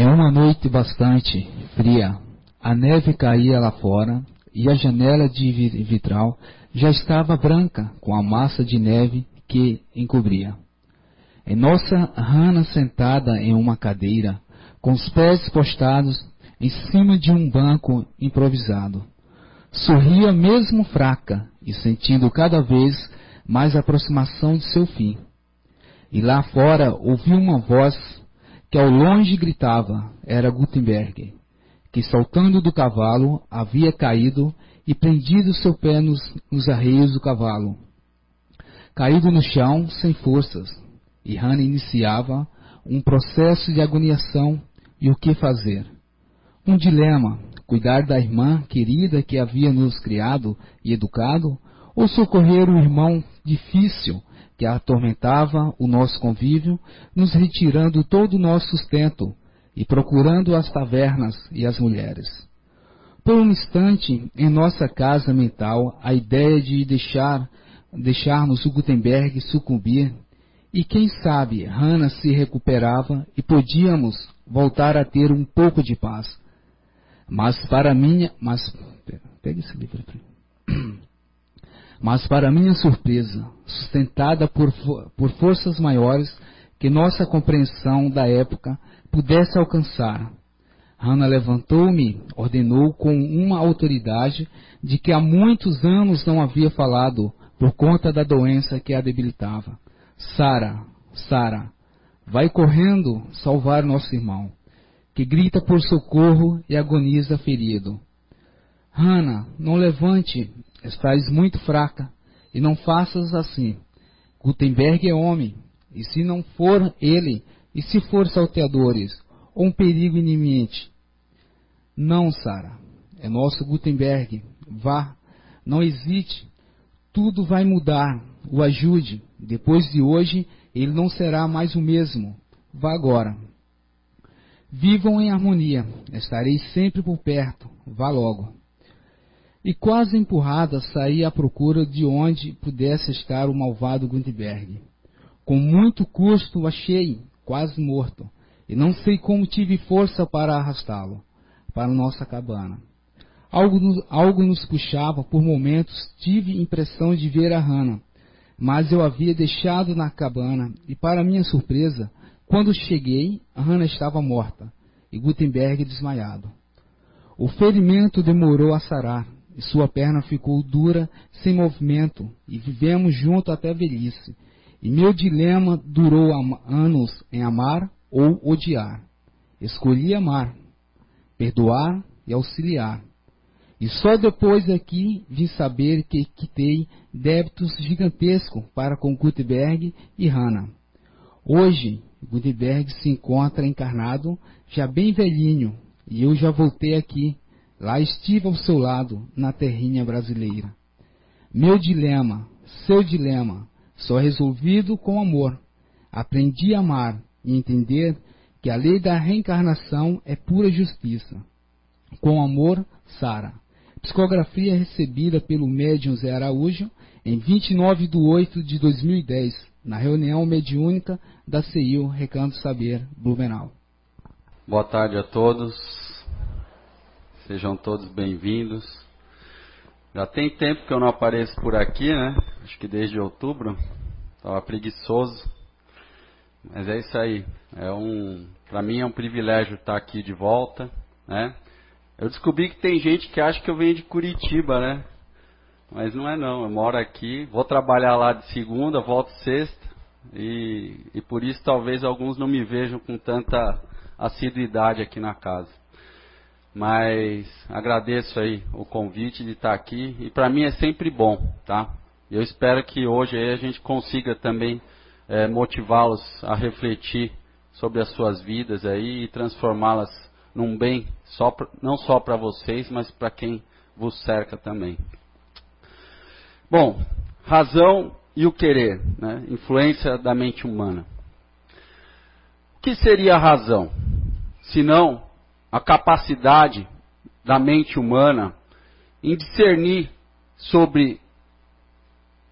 Em uma noite bastante fria, a neve caía lá fora e a janela de vitral já estava branca com a massa de neve que encobria. E nossa Hannah sentada em uma cadeira, com os pés postados em cima de um banco improvisado. Sorria mesmo fraca e sentindo cada vez mais aproximação de seu fim. E lá fora ouvi uma voz que ao longe gritava, era Gutenberg, que saltando do cavalo havia caído e prendido seu pé nos, nos arreios do cavalo. Caído no chão, sem forças, e Hannah iniciava um processo de agoniação e o que fazer. Um dilema, cuidar da irmã querida que havia nos criado e educado, ou socorrer o irmão difícil que atormentava o nosso convívio, nos retirando todo o nosso sustento e procurando as tavernas e as mulheres. Por um instante, em nossa casa mental, a ideia de deixar, deixarmos o Gutenberg sucumbir, e quem sabe Hannah se recuperava e podíamos voltar a ter um pouco de paz. Mas para minha, mas pega esse livro Mas para minha surpresa, sustentada por, por forças maiores que nossa compreensão da época pudesse alcançar, Hannah levantou-me, ordenou com uma autoridade de que há muitos anos não havia falado por conta da doença que a debilitava. Sara, Sara, vai correndo salvar nosso irmão, que grita por socorro e agoniza ferido. Hannah, não levante, estás muito fraca, e não faças assim. Gutenberg é homem, e se não for ele, e se for salteadores, ou um perigo iminente? Não, Sara, é nosso Gutenberg. Vá, não hesite, tudo vai mudar. O ajude. Depois de hoje, ele não será mais o mesmo. Vá agora. Vivam em harmonia. Estarei sempre por perto. Vá logo. E quase empurrada saí à procura de onde pudesse estar o malvado Gutenberg. Com muito custo o achei, quase morto, e não sei como tive força para arrastá-lo para nossa cabana. Algo, algo nos puxava, por momentos tive impressão de ver a Hannah, mas eu havia deixado na cabana e, para minha surpresa, quando cheguei, a Hannah estava morta e Gutenberg desmaiado. O ferimento demorou a sarar e sua perna ficou dura, sem movimento, e vivemos junto até velhice. E meu dilema durou anos em amar ou odiar. Escolhi amar, perdoar e auxiliar. E só depois aqui vim saber que quitei débitos gigantescos para com Gutenberg e Hannah. Hoje, Gutenberg se encontra encarnado, já bem velhinho, e eu já voltei aqui. Lá estive ao seu lado, na terrinha brasileira. Meu dilema, seu dilema, só resolvido com amor. Aprendi a amar e entender que a lei da reencarnação é pura justiça. Com amor, Sara. Psicografia recebida pelo médium Zé Araújo em 29 de 8 de 2010, na reunião mediúnica da CIU Recanto Saber, Blumenau. Boa tarde a todos, sejam todos bem-vindos. Já tem tempo que eu não apareço por aqui, né? Acho que desde outubro. Estava preguiçoso. Mas é isso aí. É um, para mim é um privilégio estar aqui de volta, né? Eu descobri que tem gente que acha que eu venho de Curitiba, né? Mas não é não, eu moro aqui, vou trabalhar lá de segunda, volto sexta, e, e por isso talvez alguns não me vejam com tanta assiduidade aqui na casa. Mas agradeço aí o convite de estar aqui, e para mim é sempre bom, tá? Eu espero que hoje a gente consiga também é, motivá-los a refletir sobre as suas vidas aí e transformá-las num bem, só pra, não só para vocês, mas para quem vos cerca também. Bom, razão e o querer, né? influência da mente humana. O que seria a razão? Senão a capacidade da mente humana em discernir sobre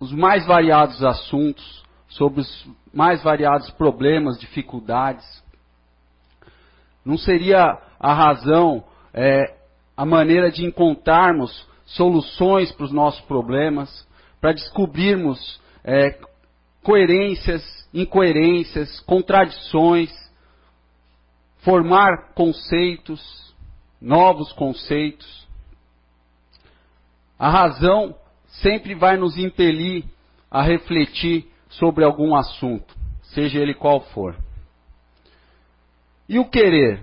os mais variados assuntos, sobre os mais variados problemas, dificuldades, Não seria a razão, é, a maneira de encontrarmos soluções para os nossos problemas, para descobrirmos é, coerências, incoerências, contradições, formar conceitos, novos conceitos. A razão sempre vai nos impelir a refletir sobre algum assunto, seja ele qual for. E o querer?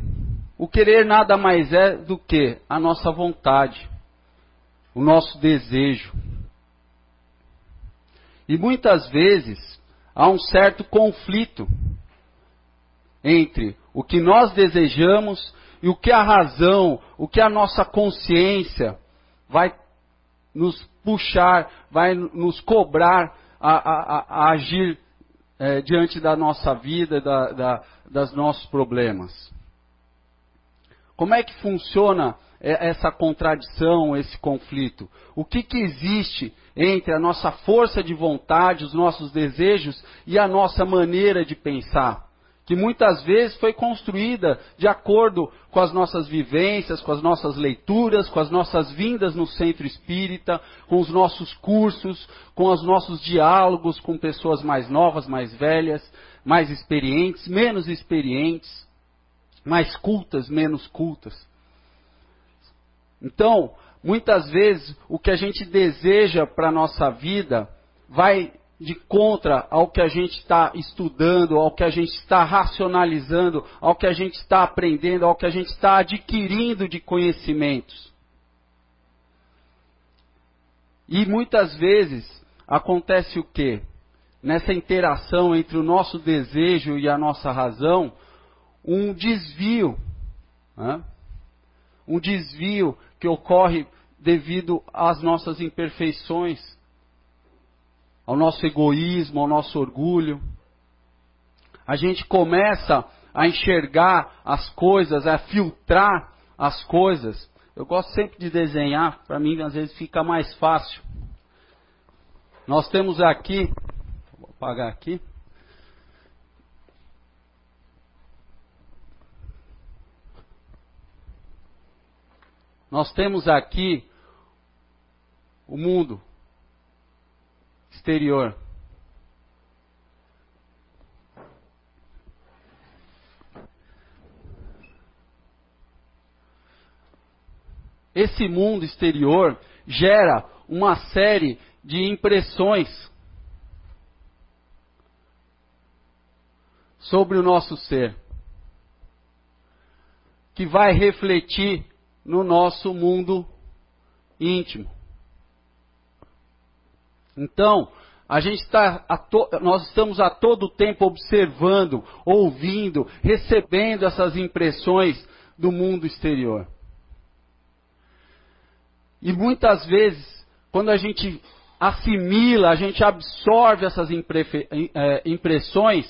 O querer nada mais é do que a nossa vontade, o nosso desejo. E muitas vezes há um certo conflito entre o que nós desejamos e o que a razão, o que a nossa consciência vai nos puxar, vai nos cobrar a, a, a agir é, diante da nossa vida, da, da, das nossos problemas. Como é que funciona é, essa contradição, esse conflito? O que, que existe entre a nossa força de vontade, os nossos desejos e a nossa maneira de pensar? Que muitas vezes foi construída de acordo com as nossas vivências, com as nossas leituras, com as nossas vindas no centro espírita, com os nossos cursos, com os nossos diálogos com pessoas mais novas, mais velhas, mais experientes, menos experientes mais cultas, menos cultas. Então, muitas vezes, o que a gente deseja para a nossa vida vai de contra ao que a gente está estudando, ao que a gente está racionalizando, ao que a gente está aprendendo, ao que a gente está adquirindo de conhecimentos. E muitas vezes acontece o quê? Nessa interação entre o nosso desejo e a nossa razão, um desvio, né? um desvio que ocorre devido às nossas imperfeições, ao nosso egoísmo, ao nosso orgulho. A gente começa a enxergar as coisas, a filtrar as coisas. Eu gosto sempre de desenhar, para mim às vezes fica mais fácil. Nós temos aqui, vou apagar aqui. Nós temos aqui o mundo exterior. Esse mundo exterior gera uma série de impressões sobre o nosso ser, que vai refletir no nosso mundo íntimo. Então, a gente está nós estamos a todo tempo observando, ouvindo, recebendo essas impressões do mundo exterior. E muitas vezes, quando a gente assimila, a gente absorve essas é, impressões,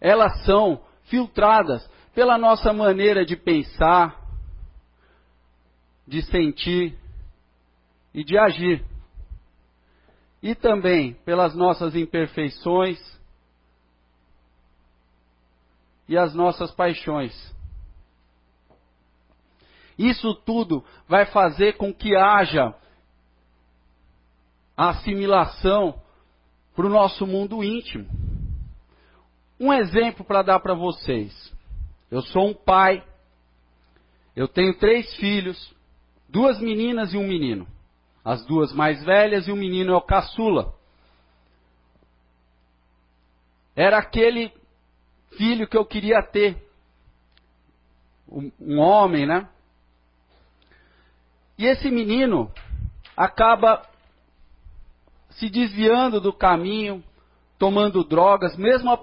elas são filtradas pela nossa maneira de pensar, de sentir e de agir. E também pelas nossas imperfeições e as nossas paixões. Isso tudo vai fazer com que haja assimilação para o nosso mundo íntimo. Um exemplo para dar para vocês. Eu sou um pai, eu tenho três filhos, Duas meninas e um menino. As duas mais velhas e o menino é o caçula. Era aquele filho que eu queria ter. Um homem, né? E esse menino acaba se desviando do caminho, tomando drogas, mesmo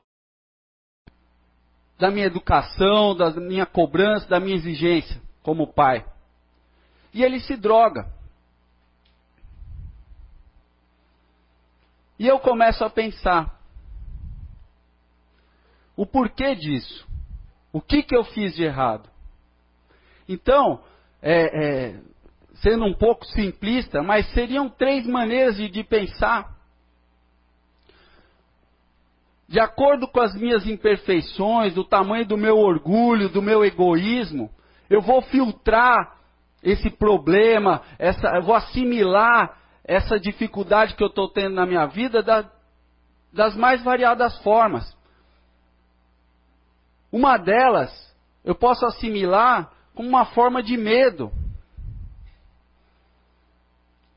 da minha educação, da minha cobrança, da minha exigência como pai e ele se droga. E eu começo a pensar: o porquê disso? O que, que eu fiz de errado? Então, é, é, sendo um pouco simplista, mas seriam três maneiras de, de pensar. de acordo com as minhas imperfeições, do tamanho do meu orgulho, do meu egoísmo, eu vou filtrar esse problema, essa, eu vou assimilar essa dificuldade que eu estou tendo na minha vida da, das mais variadas formas. Uma delas, eu posso assimilar como uma forma de medo.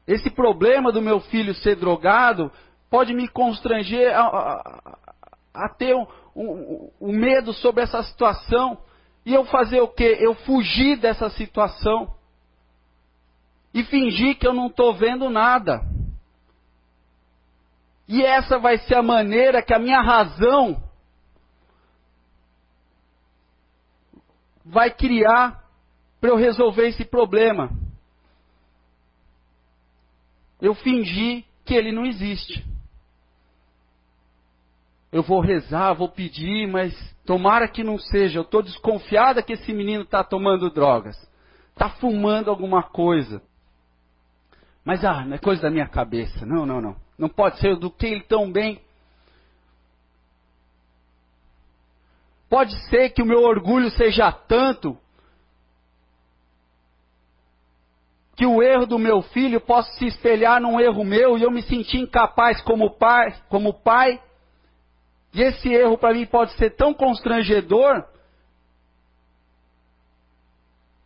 Esse problema do meu filho ser drogado pode me constranger a, a, a ter um, um, um medo sobre essa situação. E eu fazer o quê? Eu fugir dessa situação. E fingir que eu não estou vendo nada. E essa vai ser a maneira que a minha razão vai criar para eu resolver esse problema. Eu fingi que ele não existe. Eu vou rezar, vou pedir, mas tomara que não seja. Eu estou desconfiada que esse menino está tomando drogas. Está fumando alguma coisa. Mas, ah, não é coisa da minha cabeça. Não, não, não. Não pode ser. do que ele tão bem. Pode ser que o meu orgulho seja tanto que o erro do meu filho possa se espelhar num erro meu e eu me sentir incapaz como pai, como pai. E esse erro para mim pode ser tão constrangedor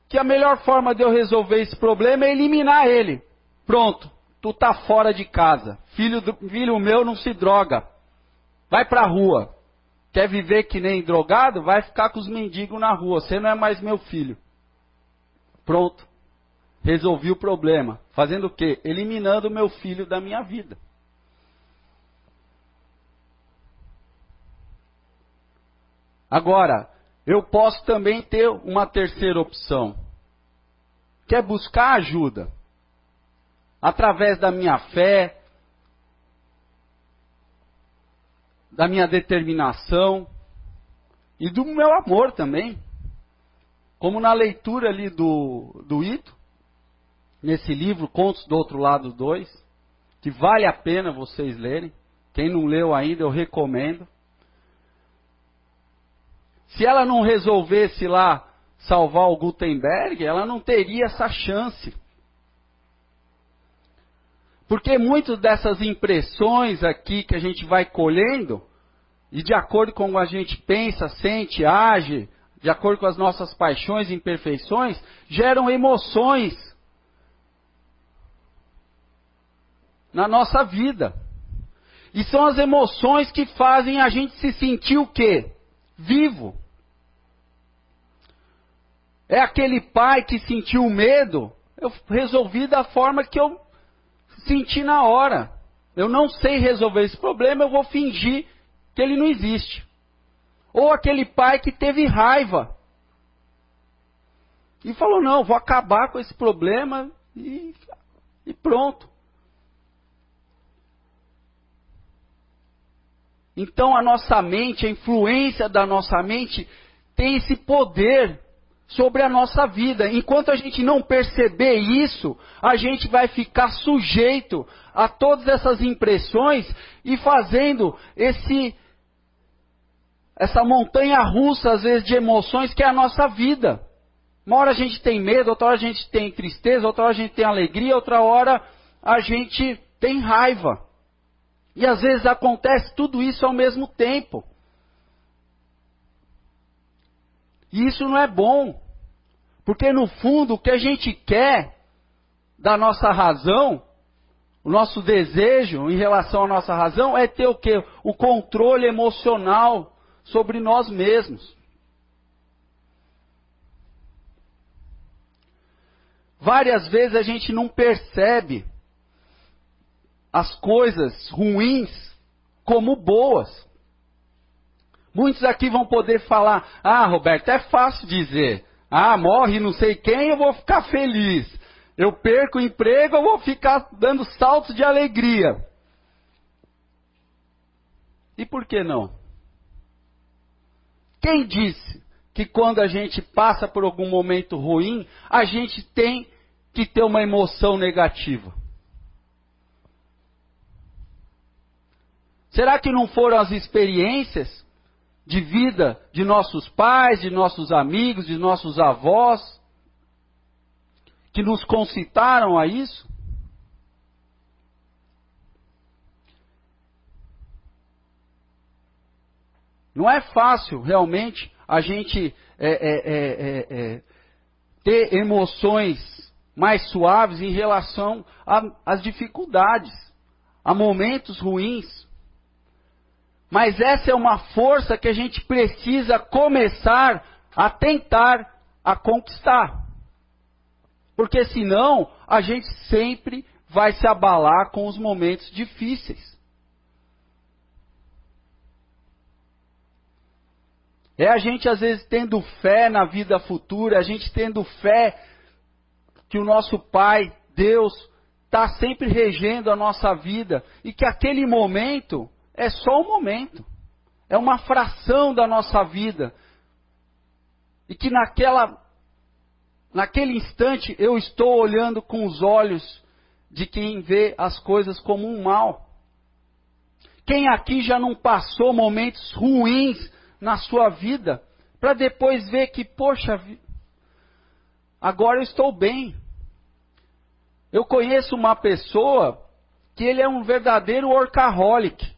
que a melhor forma de eu resolver esse problema é eliminar ele. Pronto, tu tá fora de casa. Filho, do, filho meu não se droga. Vai pra rua. Quer viver que nem drogado? Vai ficar com os mendigos na rua. Você não é mais meu filho. Pronto resolvi o problema. Fazendo o quê? Eliminando o meu filho da minha vida. Agora, eu posso também ter uma terceira opção, que é buscar ajuda. Através da minha fé, da minha determinação e do meu amor também. Como na leitura ali do, do Ito, nesse livro, Contos do Outro Lado 2, que vale a pena vocês lerem. Quem não leu ainda, eu recomendo. Se ela não resolvesse lá salvar o Gutenberg, ela não teria essa chance. Porque muitas dessas impressões aqui que a gente vai colhendo, e de acordo com como a gente pensa, sente, age, de acordo com as nossas paixões e imperfeições, geram emoções na nossa vida. E são as emoções que fazem a gente se sentir o quê? Vivo. É aquele pai que sentiu medo, eu resolvi da forma que eu senti na hora. Eu não sei resolver esse problema, eu vou fingir que ele não existe. Ou aquele pai que teve raiva e falou: não, vou acabar com esse problema e, e pronto. Então a nossa mente, a influência da nossa mente, tem esse poder sobre a nossa vida. Enquanto a gente não perceber isso, a gente vai ficar sujeito a todas essas impressões e fazendo esse essa montanha russa às vezes de emoções que é a nossa vida. Uma hora a gente tem medo, outra hora a gente tem tristeza, outra hora a gente tem alegria, outra hora a gente tem raiva. E às vezes acontece tudo isso ao mesmo tempo. E isso não é bom. Porque no fundo o que a gente quer da nossa razão, o nosso desejo em relação à nossa razão é ter o que? O controle emocional sobre nós mesmos. Várias vezes a gente não percebe as coisas ruins como boas. Muitos aqui vão poder falar: Ah, Roberto, é fácil dizer. Ah, morre não sei quem, eu vou ficar feliz. Eu perco o emprego, eu vou ficar dando saltos de alegria. E por que não? Quem disse que quando a gente passa por algum momento ruim, a gente tem que ter uma emoção negativa? Será que não foram as experiências de vida de nossos pais, de nossos amigos, de nossos avós, que nos concitaram a isso? Não é fácil realmente a gente é, é, é, é ter emoções mais suaves em relação às dificuldades, a momentos ruins. Mas essa é uma força que a gente precisa começar a tentar a conquistar. Porque senão a gente sempre vai se abalar com os momentos difíceis. É a gente às vezes tendo fé na vida futura, a gente tendo fé que o nosso Pai, Deus, está sempre regendo a nossa vida e que aquele momento é só um momento. É uma fração da nossa vida. E que naquela naquele instante eu estou olhando com os olhos de quem vê as coisas como um mal. Quem aqui já não passou momentos ruins na sua vida para depois ver que, poxa, agora eu estou bem. Eu conheço uma pessoa que ele é um verdadeiro workaholic.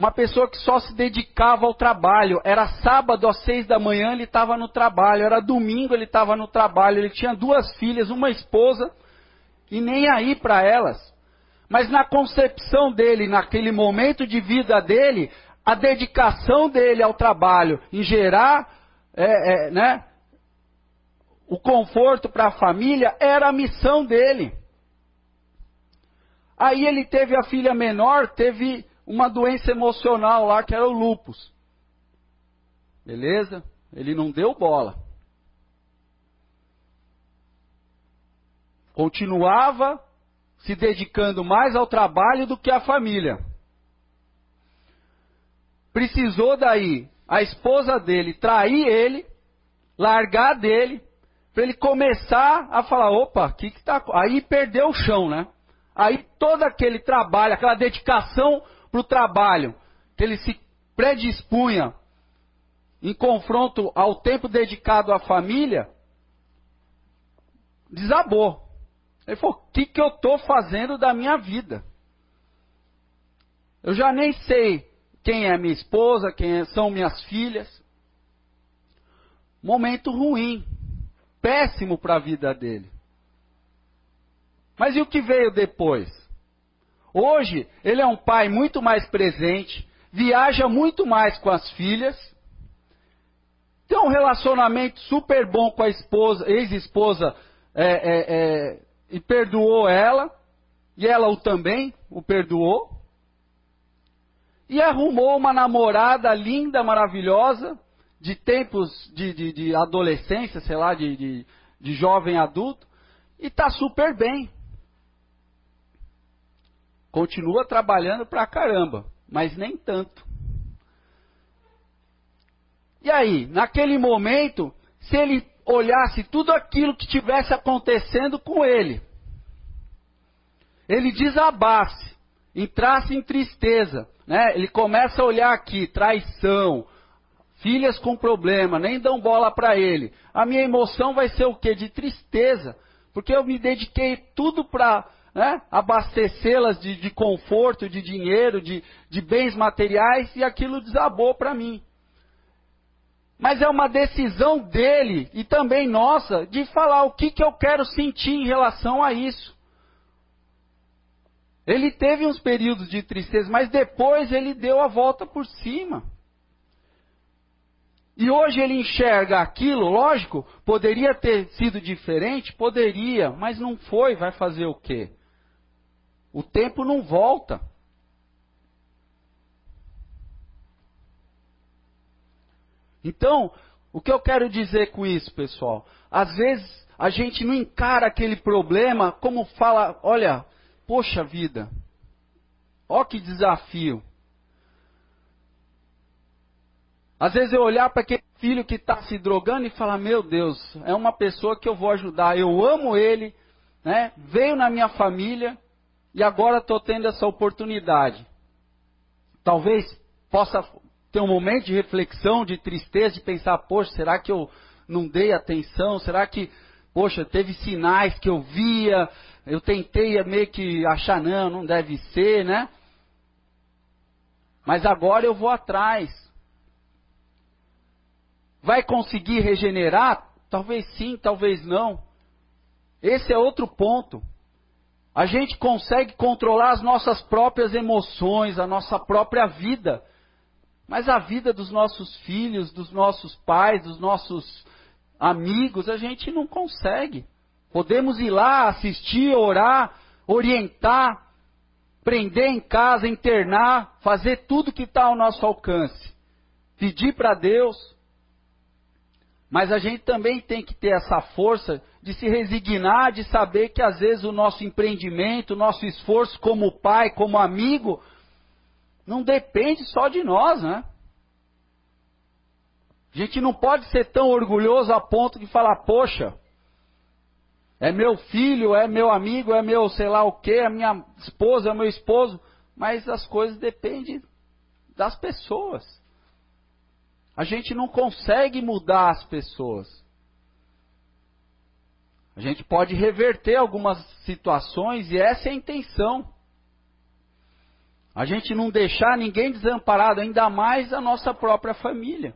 Uma pessoa que só se dedicava ao trabalho. Era sábado às seis da manhã ele estava no trabalho. Era domingo ele estava no trabalho. Ele tinha duas filhas, uma esposa e nem aí para elas. Mas na concepção dele, naquele momento de vida dele, a dedicação dele ao trabalho, em gerar é, é, né, o conforto para a família, era a missão dele. Aí ele teve a filha menor, teve uma doença emocional lá que era o lupus. Beleza? Ele não deu bola. Continuava se dedicando mais ao trabalho do que à família. Precisou daí a esposa dele trair ele, largar dele, para ele começar a falar, opa, que que tá, aí perdeu o chão, né? Aí todo aquele trabalho, aquela dedicação para o trabalho, que ele se predispunha em confronto ao tempo dedicado à família, desabou. Ele falou: o que, que eu estou fazendo da minha vida? Eu já nem sei quem é minha esposa, quem é, são minhas filhas. Momento ruim, péssimo para a vida dele. Mas e o que veio depois? Hoje, ele é um pai muito mais presente, viaja muito mais com as filhas, tem um relacionamento super bom com a esposa, ex-esposa, é, é, é, e perdoou ela, e ela o também o perdoou. E arrumou uma namorada linda, maravilhosa, de tempos de, de, de adolescência, sei lá, de, de, de jovem adulto, e está super bem. Continua trabalhando pra caramba, mas nem tanto. E aí, naquele momento, se ele olhasse tudo aquilo que tivesse acontecendo com ele, ele desabasse, entrasse em tristeza, né? Ele começa a olhar aqui, traição, filhas com problema, nem dão bola para ele. A minha emoção vai ser o quê? De tristeza, porque eu me dediquei tudo para né, abastecê-las de, de, conforto, de dinheiro, de, de bens materiais, e aquilo desabou para mim. Mas é uma decisão dele e também nossa de falar o que, que eu quero sentir em relação a isso. Ele teve uns períodos de tristeza, mas depois ele deu a volta por cima. E hoje ele enxerga aquilo, lógico, poderia ter sido diferente, poderia, mas não foi, vai fazer o quê? O tempo não volta. Então, o que eu quero dizer com isso, pessoal? Às vezes a gente não encara aquele problema como fala, olha, poxa vida, ó que desafio. Às vezes eu olhar para aquele filho que está se drogando e falar, meu Deus, é uma pessoa que eu vou ajudar, eu amo ele, né? veio na minha família, e agora estou tendo essa oportunidade. talvez possa ter um momento de reflexão, de tristeza, de pensar, poxa, será que eu não dei atenção? Será que, poxa, teve sinais que eu via, eu tentei meio que achar, não, não deve ser, né? Mas agora eu vou atrás. Vai conseguir regenerar? Talvez sim, talvez não. Esse é outro ponto. A gente consegue controlar as nossas próprias emoções, a nossa própria vida. Mas a vida dos nossos filhos, dos nossos pais, dos nossos amigos, a gente não consegue. Podemos ir lá, assistir, orar, orientar, prender em casa, internar, fazer tudo que está ao nosso alcance. Pedir para Deus. Mas a gente também tem que ter essa força de se resignar, de saber que às vezes o nosso empreendimento, o nosso esforço como pai, como amigo, não depende só de nós, né? A gente não pode ser tão orgulhoso a ponto de falar, poxa, é meu filho, é meu amigo, é meu sei lá o que, é minha esposa, é meu esposo, mas as coisas dependem das pessoas. A gente não consegue mudar as pessoas. A gente pode reverter algumas situações e essa é a intenção. A gente não deixar ninguém desamparado, ainda mais a nossa própria família.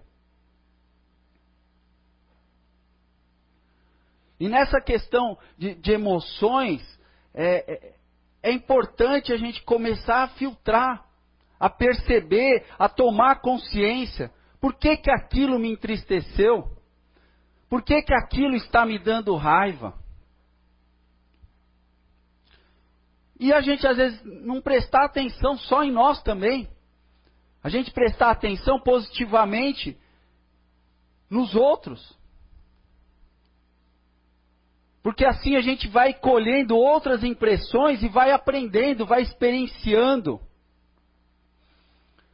E nessa questão de, de emoções, é, é, é importante a gente começar a filtrar, a perceber, a tomar consciência. Por que, que aquilo me entristeceu? Por que, que aquilo está me dando raiva? E a gente às vezes não prestar atenção só em nós também. A gente prestar atenção positivamente nos outros. Porque assim a gente vai colhendo outras impressões e vai aprendendo, vai experienciando.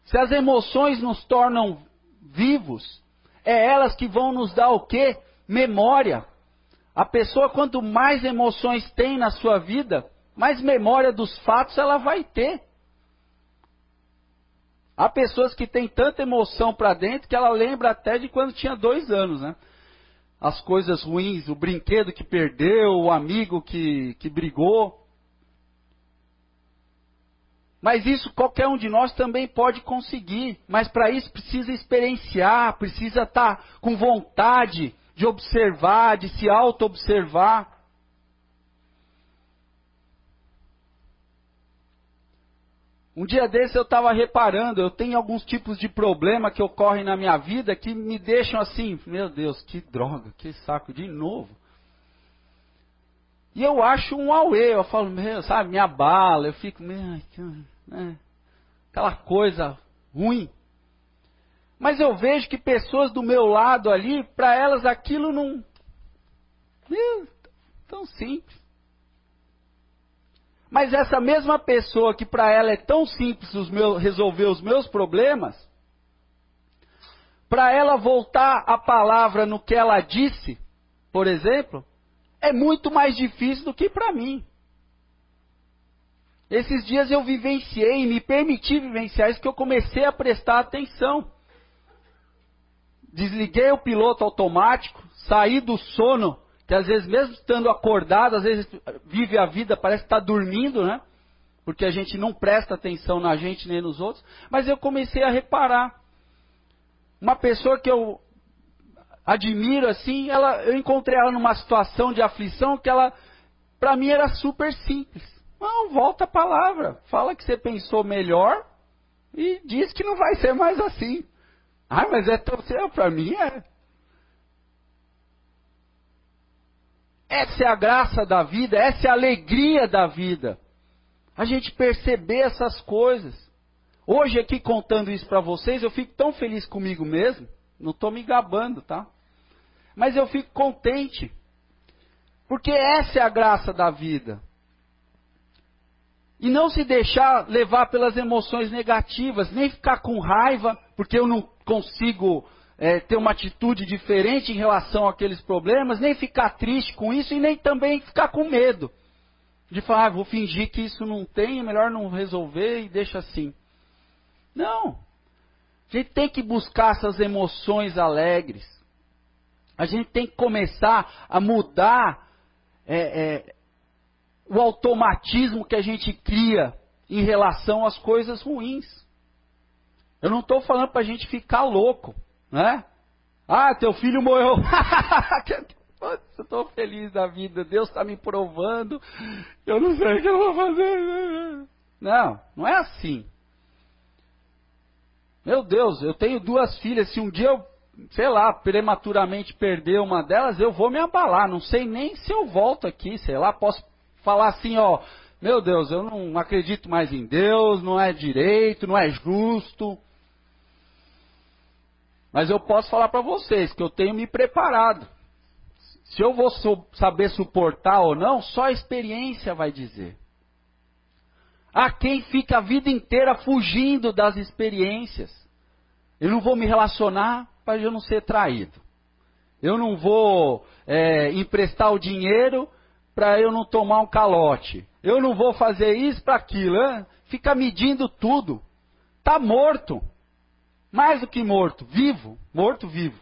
Se as emoções nos tornam vivos, é elas que vão nos dar o quê? Memória. A pessoa, quanto mais emoções tem na sua vida, mais memória dos fatos ela vai ter. Há pessoas que têm tanta emoção para dentro que ela lembra até de quando tinha dois anos, né? as coisas ruins, o brinquedo que perdeu, o amigo que, que brigou. Mas isso qualquer um de nós também pode conseguir. Mas para isso precisa experienciar, precisa estar tá com vontade de observar, de se auto-observar. Um dia desse eu estava reparando, eu tenho alguns tipos de problema que ocorrem na minha vida que me deixam assim, meu Deus, que droga, que saco, de novo. E eu acho um auê, eu falo, meu, sabe, me abala, eu fico, meu, né, aquela coisa ruim. Mas eu vejo que pessoas do meu lado ali, para elas aquilo não. Meu, tão simples. Mas essa mesma pessoa que para ela é tão simples os meus, resolver os meus problemas, para ela voltar a palavra no que ela disse, por exemplo, é muito mais difícil do que para mim. Esses dias eu vivenciei, me permiti vivenciar isso, que eu comecei a prestar atenção. Desliguei o piloto automático, saí do sono que às vezes mesmo estando acordado, às vezes vive a vida, parece que está dormindo, né? Porque a gente não presta atenção na gente nem nos outros. Mas eu comecei a reparar. Uma pessoa que eu admiro assim, ela, eu encontrei ela numa situação de aflição que ela, para mim era super simples. Não, volta a palavra, fala que você pensou melhor e diz que não vai ser mais assim. Ah, mas é tão para mim é. Essa é a graça da vida, essa é a alegria da vida. A gente perceber essas coisas. Hoje aqui contando isso para vocês, eu fico tão feliz comigo mesmo. Não estou me gabando, tá? Mas eu fico contente. Porque essa é a graça da vida. E não se deixar levar pelas emoções negativas, nem ficar com raiva, porque eu não consigo é, ter uma atitude diferente em relação àqueles problemas, nem ficar triste com isso e nem também ficar com medo. De falar, ah, vou fingir que isso não tem, é melhor não resolver e deixa assim. Não. A gente tem que buscar essas emoções alegres. A gente tem que começar a mudar é, é, o automatismo que a gente cria em relação às coisas ruins. Eu não estou falando para a gente ficar louco, né? Ah, teu filho morreu. eu estou feliz da vida, Deus está me provando. Eu não sei o que eu vou fazer. Não, não é assim. Meu Deus, eu tenho duas filhas. Se um dia eu, sei lá, prematuramente perder uma delas, eu vou me abalar. Não sei nem se eu volto aqui, sei lá. Posso falar assim, ó. Meu Deus, eu não acredito mais em Deus, não é direito, não é justo. Mas eu posso falar para vocês que eu tenho me preparado. Se eu vou saber suportar ou não, só a experiência vai dizer. Há quem fica a vida inteira fugindo das experiências. Eu não vou me relacionar para eu não ser traído. Eu não vou é, emprestar o dinheiro para eu não tomar um calote. Eu não vou fazer isso para aquilo. Hein? Fica medindo tudo. Está morto. Mais do que morto, vivo. Morto, vivo.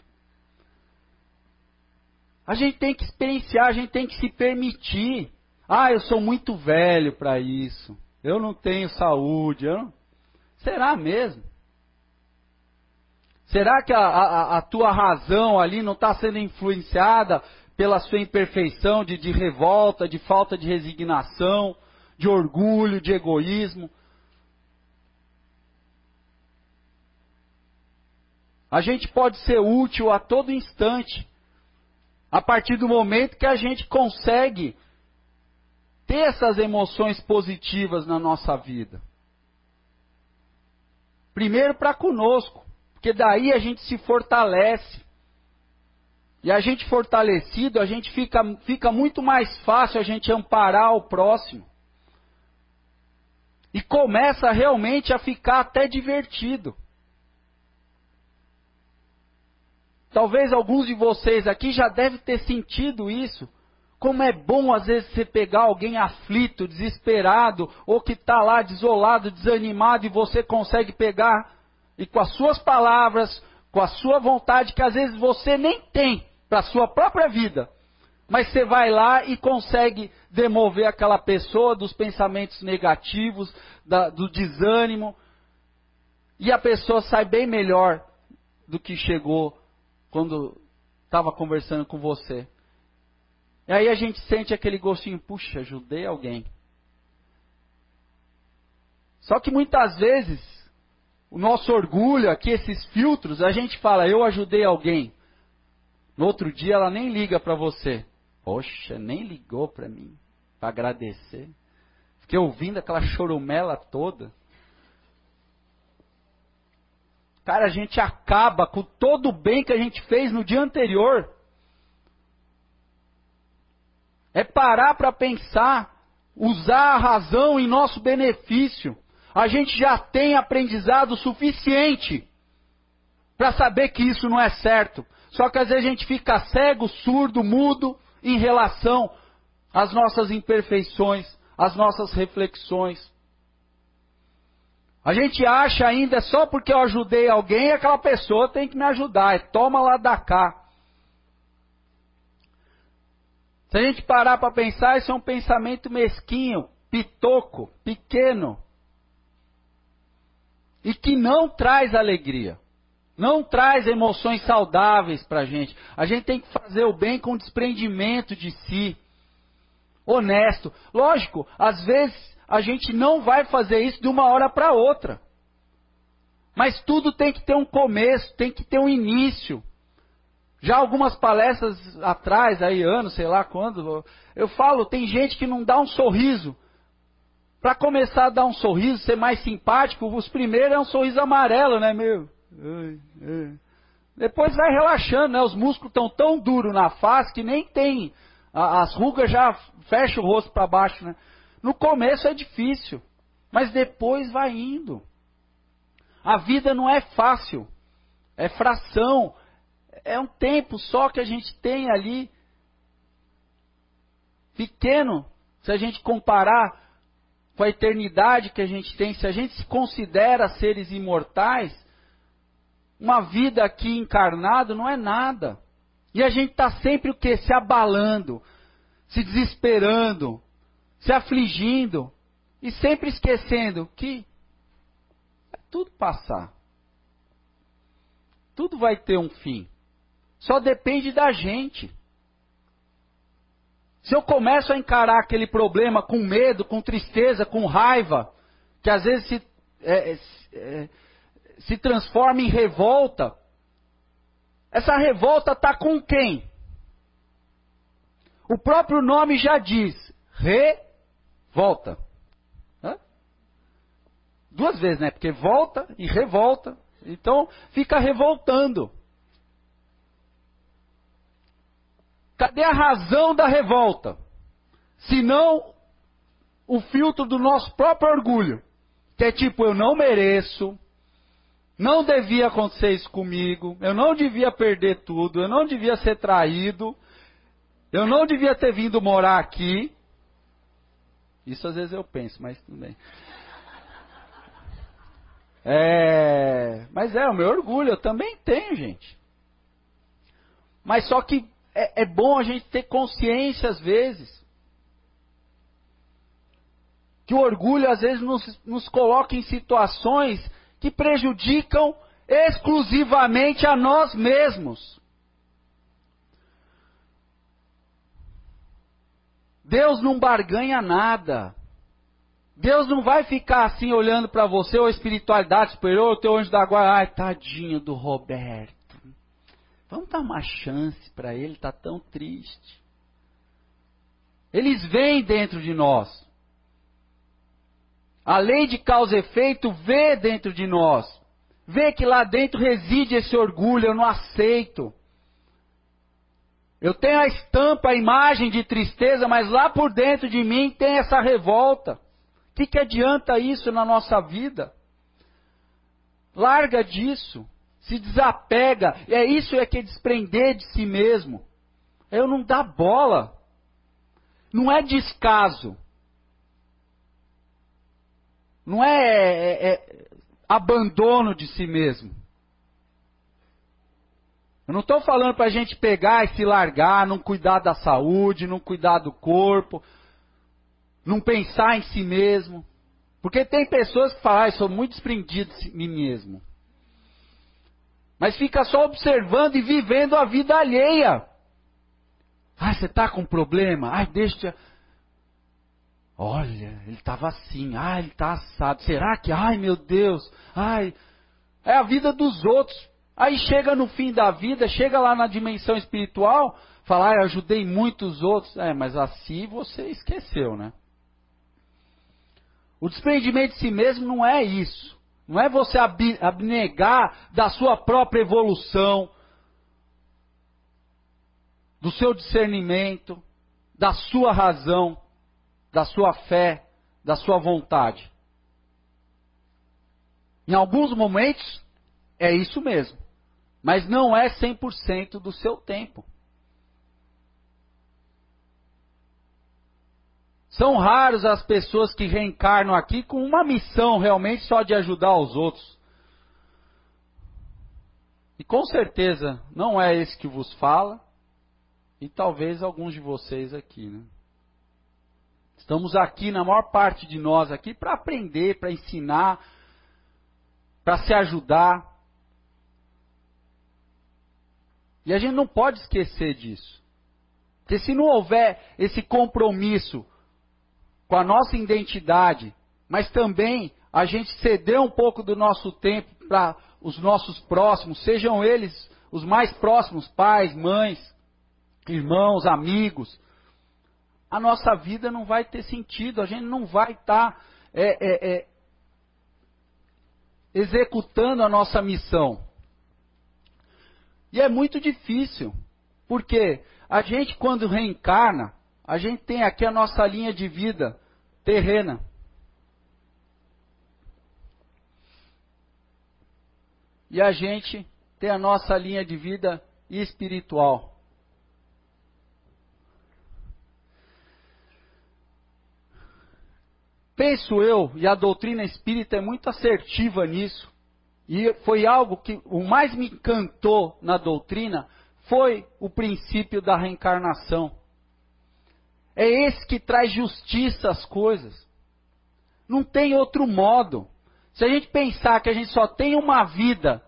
A gente tem que experienciar, a gente tem que se permitir. Ah, eu sou muito velho para isso. Eu não tenho saúde. Não... Será mesmo? Será que a, a, a tua razão ali não está sendo influenciada pela sua imperfeição de, de revolta, de falta de resignação, de orgulho, de egoísmo? A gente pode ser útil a todo instante, a partir do momento que a gente consegue ter essas emoções positivas na nossa vida. Primeiro para conosco, porque daí a gente se fortalece. E a gente fortalecido, a gente fica, fica muito mais fácil a gente amparar o próximo. E começa realmente a ficar até divertido. Talvez alguns de vocês aqui já devem ter sentido isso. Como é bom às vezes você pegar alguém aflito, desesperado, ou que está lá desolado, desanimado, e você consegue pegar e com as suas palavras, com a sua vontade, que às vezes você nem tem para a sua própria vida, mas você vai lá e consegue demover aquela pessoa dos pensamentos negativos, da, do desânimo, e a pessoa sai bem melhor do que chegou quando estava conversando com você. E aí a gente sente aquele gostinho, puxa, ajudei alguém. Só que muitas vezes, o nosso orgulho, aqui esses filtros, a gente fala, eu ajudei alguém. No outro dia ela nem liga para você. Poxa, nem ligou para mim, para agradecer. Fiquei ouvindo aquela chorumela toda. Cara, a gente acaba com todo o bem que a gente fez no dia anterior. É parar para pensar, usar a razão em nosso benefício. A gente já tem aprendizado suficiente para saber que isso não é certo. Só que às vezes a gente fica cego, surdo, mudo em relação às nossas imperfeições, às nossas reflexões. A gente acha ainda só porque eu ajudei alguém, aquela pessoa tem que me ajudar. É toma lá da cá. Se a gente parar para pensar, isso é um pensamento mesquinho, pitoco, pequeno. E que não traz alegria. Não traz emoções saudáveis para a gente. A gente tem que fazer o bem com desprendimento de si. Honesto. Lógico, às vezes a gente não vai fazer isso de uma hora para outra. Mas tudo tem que ter um começo, tem que ter um início. Já algumas palestras atrás, aí anos, sei lá quando, eu falo, tem gente que não dá um sorriso. Para começar a dar um sorriso, ser mais simpático, os primeiros é um sorriso amarelo, né, meu? Depois vai relaxando, né? Os músculos estão tão duros na face que nem tem. As rugas já fecham o rosto para baixo, né? No começo é difícil, mas depois vai indo. A vida não é fácil, é fração, é um tempo só que a gente tem ali, pequeno, se a gente comparar com a eternidade que a gente tem, se a gente se considera seres imortais, uma vida aqui encarnado não é nada. E a gente está sempre o que? Se abalando, se desesperando, se afligindo e sempre esquecendo que vai tudo passar. Tudo vai ter um fim. Só depende da gente. Se eu começo a encarar aquele problema com medo, com tristeza, com raiva, que às vezes se, é, é, é se transforma em revolta, essa revolta está com quem? O próprio nome já diz: revolta. Duas vezes, né? Porque volta e revolta. Então fica revoltando. Cadê a razão da revolta? Se não o filtro do nosso próprio orgulho. Que é tipo, eu não mereço, não devia acontecer isso comigo, eu não devia perder tudo, eu não devia ser traído, eu não devia ter vindo morar aqui. Isso às vezes eu penso, mas tudo bem. É, mas é o meu orgulho, eu também tenho, gente. Mas só que é, é bom a gente ter consciência às vezes. Que o orgulho às vezes nos, nos coloca em situações que prejudicam exclusivamente a nós mesmos. Deus não barganha nada. Deus não vai ficar assim olhando para você, ou a espiritualidade superior, o teu anjo da guarda, ai, tadinho do Roberto. Vamos dar uma chance para ele, está tão triste. Eles vêm dentro de nós. A lei de causa e efeito vê dentro de nós. Vê que lá dentro reside esse orgulho, eu não aceito. Eu tenho a estampa, a imagem de tristeza, mas lá por dentro de mim tem essa revolta. O que, que adianta isso na nossa vida? Larga disso se desapega. É isso é que é desprender de si mesmo. Eu não dá bola. Não é descaso. Não é, é, é abandono de si mesmo. Eu não estou falando para a gente pegar e se largar, não cuidar da saúde, não cuidar do corpo, não pensar em si mesmo. Porque tem pessoas que falam, ah, eu sou muito desprendido de mim mesmo mas fica só observando e vivendo a vida alheia. Ah, você está com problema? Ai, deixa. Olha, ele estava assim. Ah, ele está assado. Será que? Ai, meu Deus. Ai, é a vida dos outros. Aí chega no fim da vida, chega lá na dimensão espiritual, fala, ah, eu ajudei muitos outros. É, mas assim você esqueceu, né? O desprendimento de si mesmo não é isso. Não é você abnegar da sua própria evolução, do seu discernimento, da sua razão, da sua fé, da sua vontade. Em alguns momentos é isso mesmo, mas não é 100% do seu tempo. São raros as pessoas que reencarnam aqui com uma missão realmente só de ajudar os outros. E com certeza não é esse que vos fala, e talvez alguns de vocês aqui, né? Estamos aqui, na maior parte de nós aqui, para aprender, para ensinar, para se ajudar. E a gente não pode esquecer disso. Porque se não houver esse compromisso com a nossa identidade, mas também a gente ceder um pouco do nosso tempo para os nossos próximos, sejam eles os mais próximos, pais, mães, irmãos, amigos, a nossa vida não vai ter sentido, a gente não vai estar tá, é, é, é, executando a nossa missão. E é muito difícil, porque a gente, quando reencarna, a gente tem aqui a nossa linha de vida terrena. E a gente tem a nossa linha de vida espiritual. penso eu, e a doutrina espírita é muito assertiva nisso, e foi algo que o mais me encantou na doutrina foi o princípio da reencarnação. É esse que traz justiça às coisas. Não tem outro modo. Se a gente pensar que a gente só tem uma vida,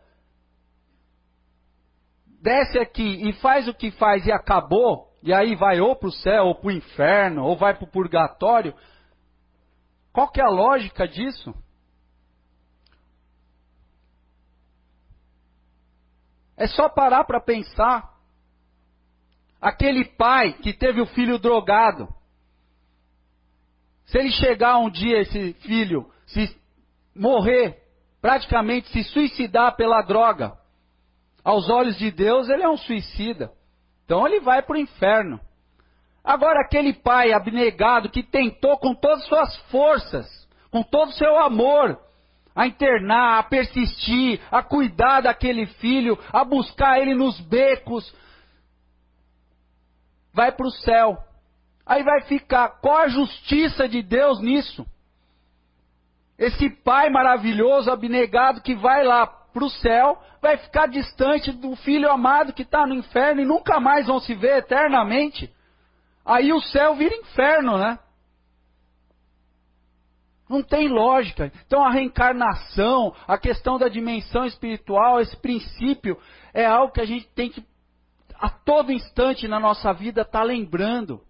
desce aqui e faz o que faz e acabou, e aí vai ou para o céu, ou para o inferno, ou vai para o purgatório, qual que é a lógica disso? É só parar para pensar. Aquele pai que teve o filho drogado. Se ele chegar um dia, esse filho, se morrer, praticamente se suicidar pela droga, aos olhos de Deus ele é um suicida. Então ele vai para o inferno. Agora, aquele pai abnegado que tentou com todas as suas forças, com todo o seu amor, a internar, a persistir, a cuidar daquele filho, a buscar ele nos becos, vai para o céu. Aí vai ficar, qual a justiça de Deus nisso? Esse pai maravilhoso, abnegado, que vai lá para o céu, vai ficar distante do filho amado que está no inferno e nunca mais vão se ver eternamente. Aí o céu vira inferno, né? Não tem lógica. Então a reencarnação, a questão da dimensão espiritual, esse princípio, é algo que a gente tem que, a todo instante na nossa vida, estar tá lembrando.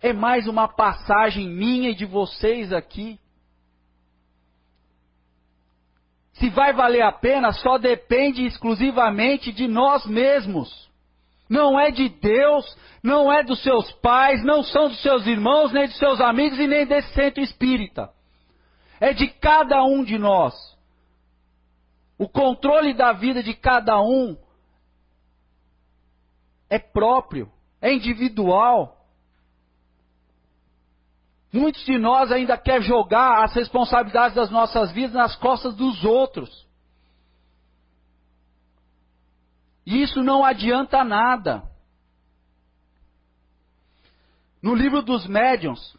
É mais uma passagem minha e de vocês aqui. Se vai valer a pena, só depende exclusivamente de nós mesmos. Não é de Deus, não é dos seus pais, não são dos seus irmãos, nem dos seus amigos e nem desse centro espírita. É de cada um de nós. O controle da vida de cada um é próprio, é individual. Muitos de nós ainda quer jogar as responsabilidades das nossas vidas nas costas dos outros. E isso não adianta nada. No livro dos médiuns,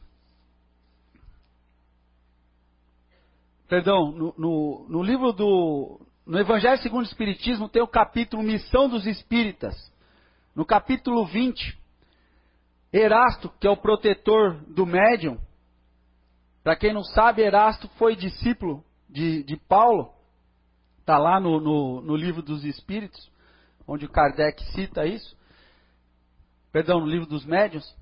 perdão, no, no, no, livro do. No Evangelho segundo o Espiritismo tem o capítulo Missão dos Espíritas. No capítulo 20, Erasto, que é o protetor do médium, para quem não sabe, Erasto foi discípulo de, de Paulo, está lá no, no, no livro dos Espíritos onde Kardec cita isso, perdão, no livro dos médiuns,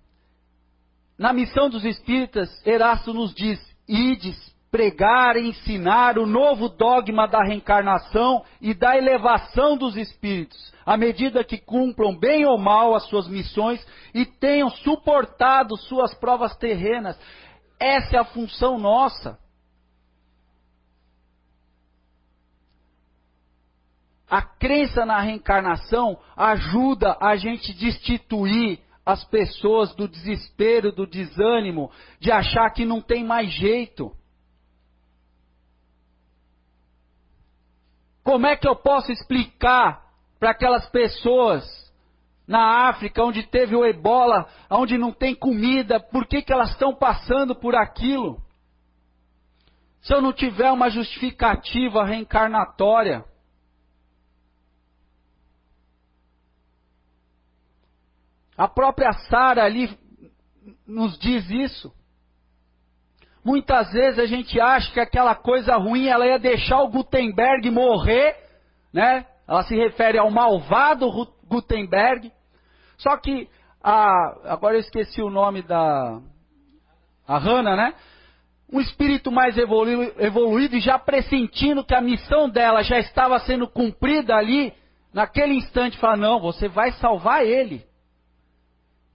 na missão dos espíritas, Erasto nos diz: ides pregar e ensinar o novo dogma da reencarnação e da elevação dos espíritos, à medida que cumpram bem ou mal as suas missões e tenham suportado suas provas terrenas. Essa é a função nossa. A crença na reencarnação ajuda a gente destituir as pessoas do desespero, do desânimo, de achar que não tem mais jeito. Como é que eu posso explicar para aquelas pessoas na África, onde teve o ebola, onde não tem comida, por que, que elas estão passando por aquilo? Se eu não tiver uma justificativa reencarnatória. A própria Sara ali nos diz isso. Muitas vezes a gente acha que aquela coisa ruim ela ia deixar o Gutenberg morrer, né? Ela se refere ao malvado Gutenberg. Só que a, agora eu esqueci o nome da a Hannah, né? Um espírito mais evoluído, evoluído e já pressentindo que a missão dela já estava sendo cumprida ali, naquele instante fala: "Não, você vai salvar ele".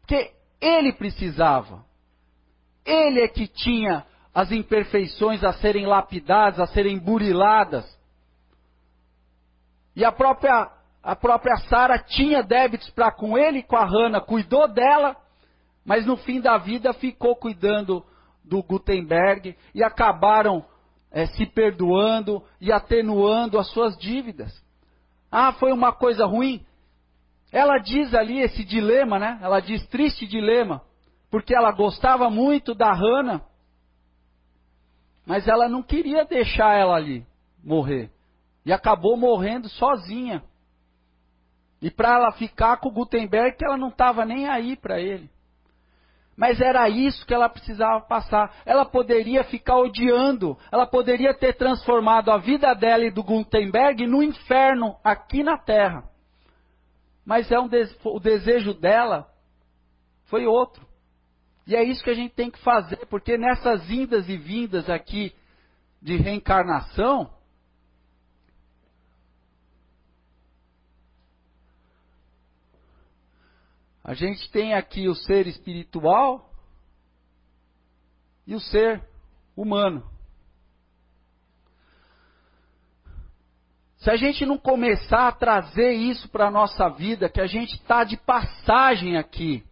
Porque ele precisava. Ele é que tinha as imperfeições a serem lapidadas, a serem buriladas. E a própria a própria Sara tinha débitos para com ele com a Hannah, cuidou dela, mas no fim da vida ficou cuidando do Gutenberg e acabaram é, se perdoando e atenuando as suas dívidas. Ah, foi uma coisa ruim? Ela diz ali esse dilema, né? Ela diz triste dilema, porque ela gostava muito da Hannah, Mas ela não queria deixar ela ali morrer. E acabou morrendo sozinha. E para ela ficar com o Gutenberg, ela não estava nem aí para ele. Mas era isso que ela precisava passar. Ela poderia ficar odiando, ela poderia ter transformado a vida dela e do Gutenberg no inferno aqui na Terra. Mas é um o desejo dela foi outro. E é isso que a gente tem que fazer, porque nessas indas e vindas aqui de reencarnação, A gente tem aqui o ser espiritual e o ser humano. Se a gente não começar a trazer isso para a nossa vida, que a gente está de passagem aqui,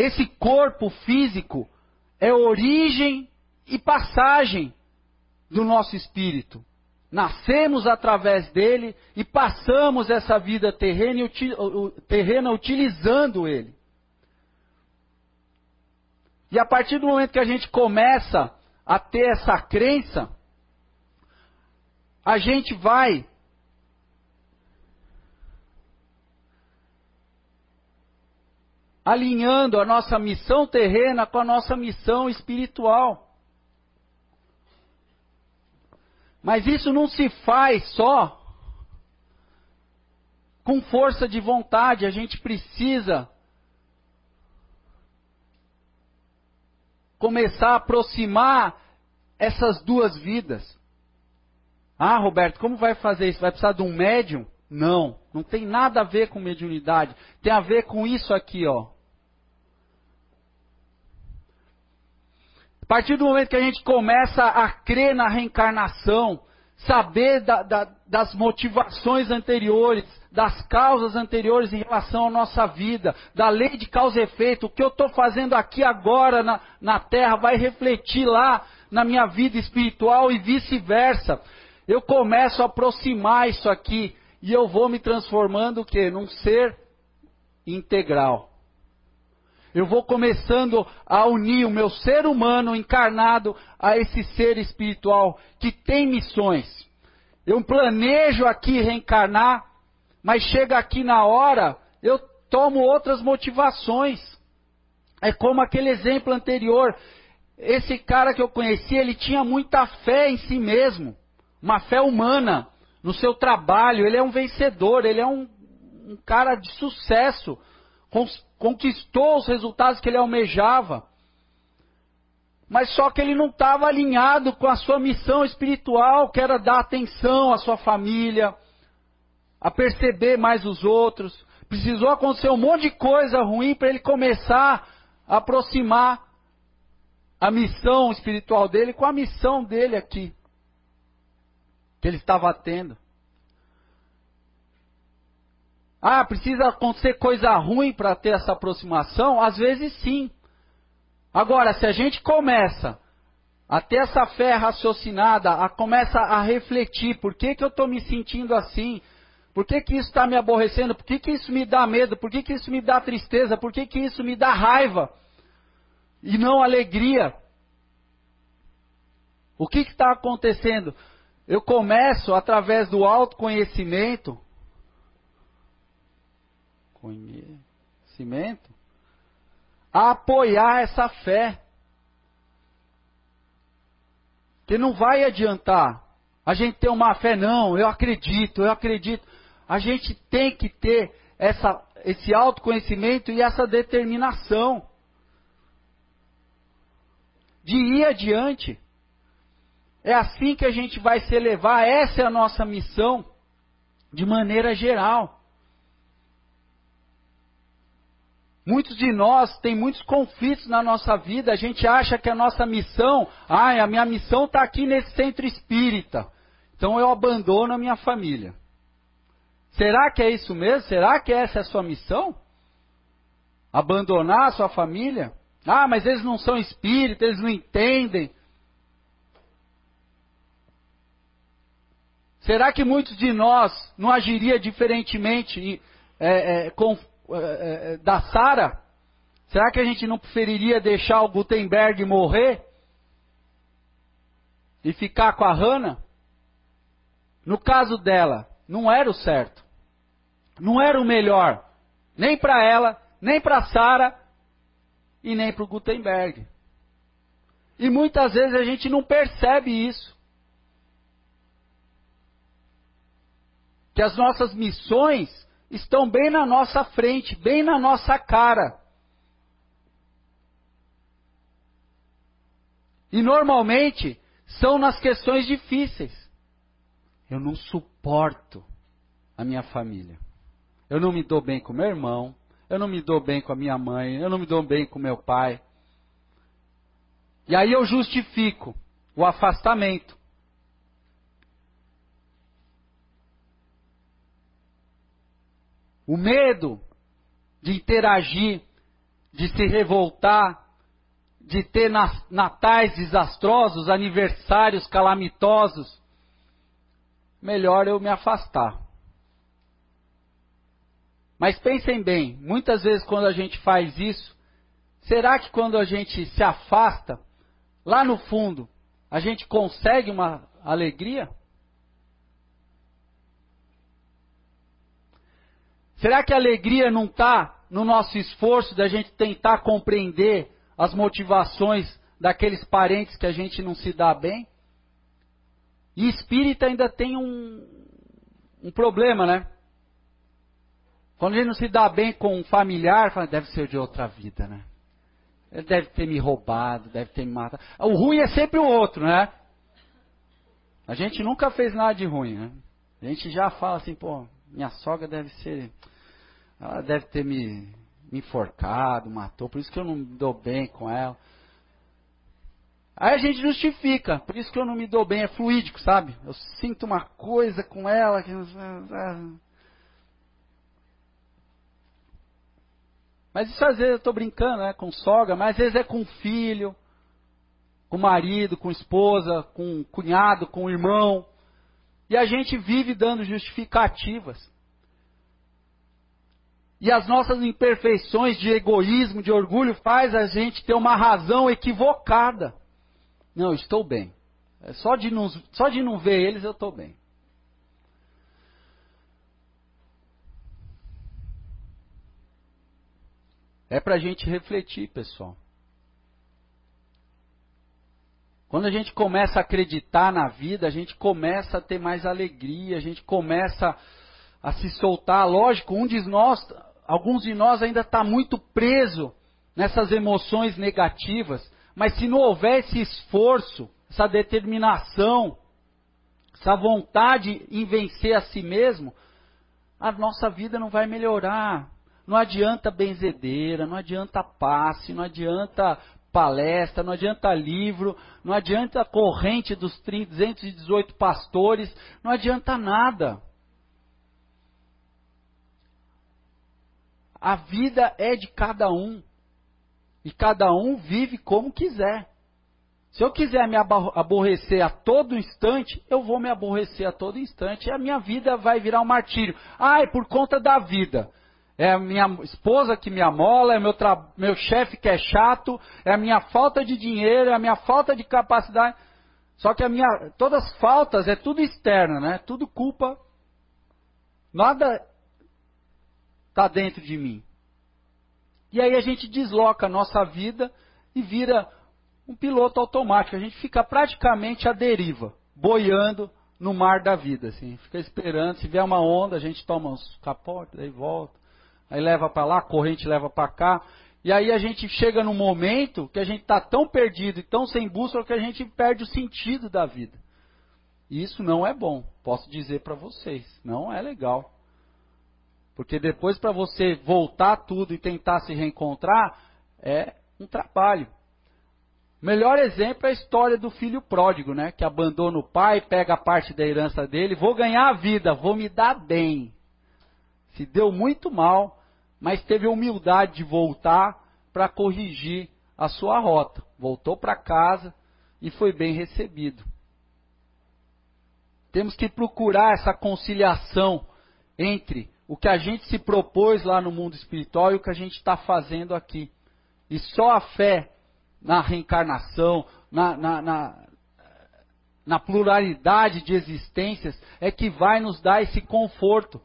esse corpo físico é origem e passagem do nosso espírito. Nascemos através dele e passamos essa vida terrena, terrena utilizando ele. E a partir do momento que a gente começa a ter essa crença, a gente vai alinhando a nossa missão terrena com a nossa missão espiritual. Mas isso não se faz só com força de vontade, a gente precisa começar a aproximar essas duas vidas. Ah, Roberto, como vai fazer isso? Vai precisar de um médium? Não, não tem nada a ver com mediunidade. Tem a ver com isso aqui, ó. partir do momento que a gente começa a crer na reencarnação, saber da, da, das motivações anteriores, das causas anteriores em relação à nossa vida, da lei de causa e efeito, o que eu estou fazendo aqui agora na, na Terra vai refletir lá na minha vida espiritual e vice-versa. Eu começo a aproximar isso aqui e eu vou me transformando o quê? Num ser integral. Eu vou começando a unir o meu ser humano encarnado a esse ser espiritual que tem missões. Eu planejo aqui reencarnar, mas chega aqui na hora, eu tomo outras motivações. É como aquele exemplo anterior. Esse cara que eu conheci, ele tinha muita fé em si mesmo, uma fé humana no seu trabalho. Ele é um vencedor, ele é um, um cara de sucesso conquistou os resultados que ele almejava. Mas só que ele não estava alinhado com a sua missão espiritual, que era dar atenção à sua família, a perceber mais os outros. Precisou acontecer um monte de coisa ruim para ele começar a aproximar a missão espiritual dele com a missão dele aqui, que ele estava tendo. Ah, precisa acontecer coisa ruim para ter essa aproximação? Às vezes sim. Agora, se a gente começa a ter essa fé raciocinada, a começa a refletir, por que, que eu estou me sentindo assim? Por que, que isso está me aborrecendo? Por que, que isso me dá medo? Por que, que isso me dá tristeza? Por que, que isso me dá raiva? E não alegria? O que está acontecendo? Eu começo, através do autoconhecimento, conhecimento, a apoiar essa fé. Que não vai adiantar a gente ter uma fé, não, eu acredito, eu acredito. A gente tem que ter essa, esse autoconhecimento e essa determinação de ir adiante. É assim que a gente vai se elevar, essa é a nossa missão, de maneira geral. Muitos de nós têm muitos conflitos na nossa vida. A gente acha que a nossa missão, ah, a minha missão está aqui nesse centro espírita. Então eu abandono a minha família. Será que é isso mesmo? Será que essa é a sua missão? Abandonar a sua família? Ah, mas eles não são espíritas, eles não entendem. Será que muitos de nós não agiria diferentemente é, é, com, é, é, da Sara, será que a gente não preferiria deixar o Gutenberg morrer? e ficar com a Hannah, no caso dela, não era o certo. Não era o melhor, nem para ela, nem para Sara e nem para o Gutenberg. E muitas vezes a gente não percebe isso. Que as nossas missões estão bem na nossa frente, bem na nossa cara. E normalmente são nas questões difíceis. Eu não suporto a minha família. Eu não me dou bem com meu irmão. Eu não me dou bem com a minha mãe. Eu não me dou bem com meu pai. E aí eu justifico o afastamento. O medo de interagir, de se revoltar, de ter natais desastrosos, aniversários calamitosos, melhor eu me afastar. Mas pensem bem, muitas vezes quando a gente faz isso, será que quando a gente se afasta, lá no fundo, a gente consegue uma alegria? Será que a alegria não está no nosso esforço da gente tentar compreender as motivações daqueles parentes que a gente não se dá bem? E espírita ainda tem um, um problema, né? Quando a gente não se dá bem com um familiar, fala, deve ser de outra vida, né? Ele deve ter me roubado, deve ter me matado. O ruim é sempre o outro, né? A gente nunca fez nada de ruim, né? A gente já fala assim, pô, minha sogra deve ser. Ela deve ter me, me enforcado, matou, por isso que eu não me dou bem com ela. Aí a gente justifica, por isso que eu não me dou bem, é fluídico, sabe? Eu sinto uma coisa com ela que. Mas isso às vezes eu estou brincando, né? Com sogra, mas às vezes é com filho, com marido, com esposa, com cunhado, com irmão. E a gente vive dando justificativas. E as nossas imperfeições de egoísmo, de orgulho, faz a gente ter uma razão equivocada. Não, estou bem. É só, de não, só de não ver eles eu estou bem. É para a gente refletir, pessoal. Quando a gente começa a acreditar na vida, a gente começa a ter mais alegria, a gente começa a se soltar. Lógico, um de nós, alguns de nós ainda está muito preso nessas emoções negativas, mas se não houver esse esforço, essa determinação, essa vontade em vencer a si mesmo, a nossa vida não vai melhorar. Não adianta benzedeira, não adianta passe, não adianta palestra, não adianta livro, não adianta corrente dos 218 pastores, não adianta nada. A vida é de cada um. E cada um vive como quiser. Se eu quiser me aborrecer a todo instante, eu vou me aborrecer a todo instante e a minha vida vai virar um martírio. Ah, é por conta da vida é a minha esposa que me amola, é meu, meu chefe que é chato, é a minha falta de dinheiro, é a minha falta de capacidade. Só que a minha, todas as faltas é tudo externo, né? Tudo culpa. Nada está dentro de mim. E aí a gente desloca a nossa vida e vira um piloto automático. A gente fica praticamente à deriva, boiando no mar da vida, assim. Fica esperando, se vier uma onda, a gente toma uns capotes, aí volta aí leva para lá, a corrente leva para cá. E aí a gente chega num momento que a gente está tão perdido e tão sem bússola que a gente perde o sentido da vida. E isso não é bom, posso dizer para vocês, não é legal. Porque depois para você voltar tudo e tentar se reencontrar é um trabalho. O melhor exemplo é a história do filho pródigo, né? Que abandona o pai, pega a parte da herança dele, vou ganhar a vida, vou me dar bem. Se deu muito mal, mas teve a humildade de voltar para corrigir a sua rota. Voltou para casa e foi bem recebido. Temos que procurar essa conciliação entre o que a gente se propôs lá no mundo espiritual e o que a gente está fazendo aqui. E só a fé na reencarnação, na, na, na, na pluralidade de existências, é que vai nos dar esse conforto,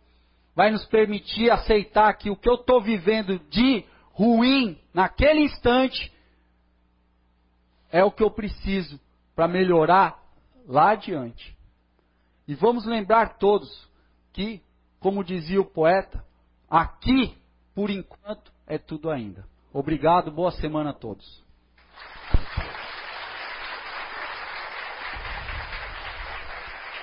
vai nos permitir aceitar que o que eu estou vivendo de ruim naquele instante é o que eu preciso para melhorar lá adiante. E vamos lembrar todos que, como dizia o poeta, aqui, por enquanto, é tudo ainda. Obrigado, boa semana a todos.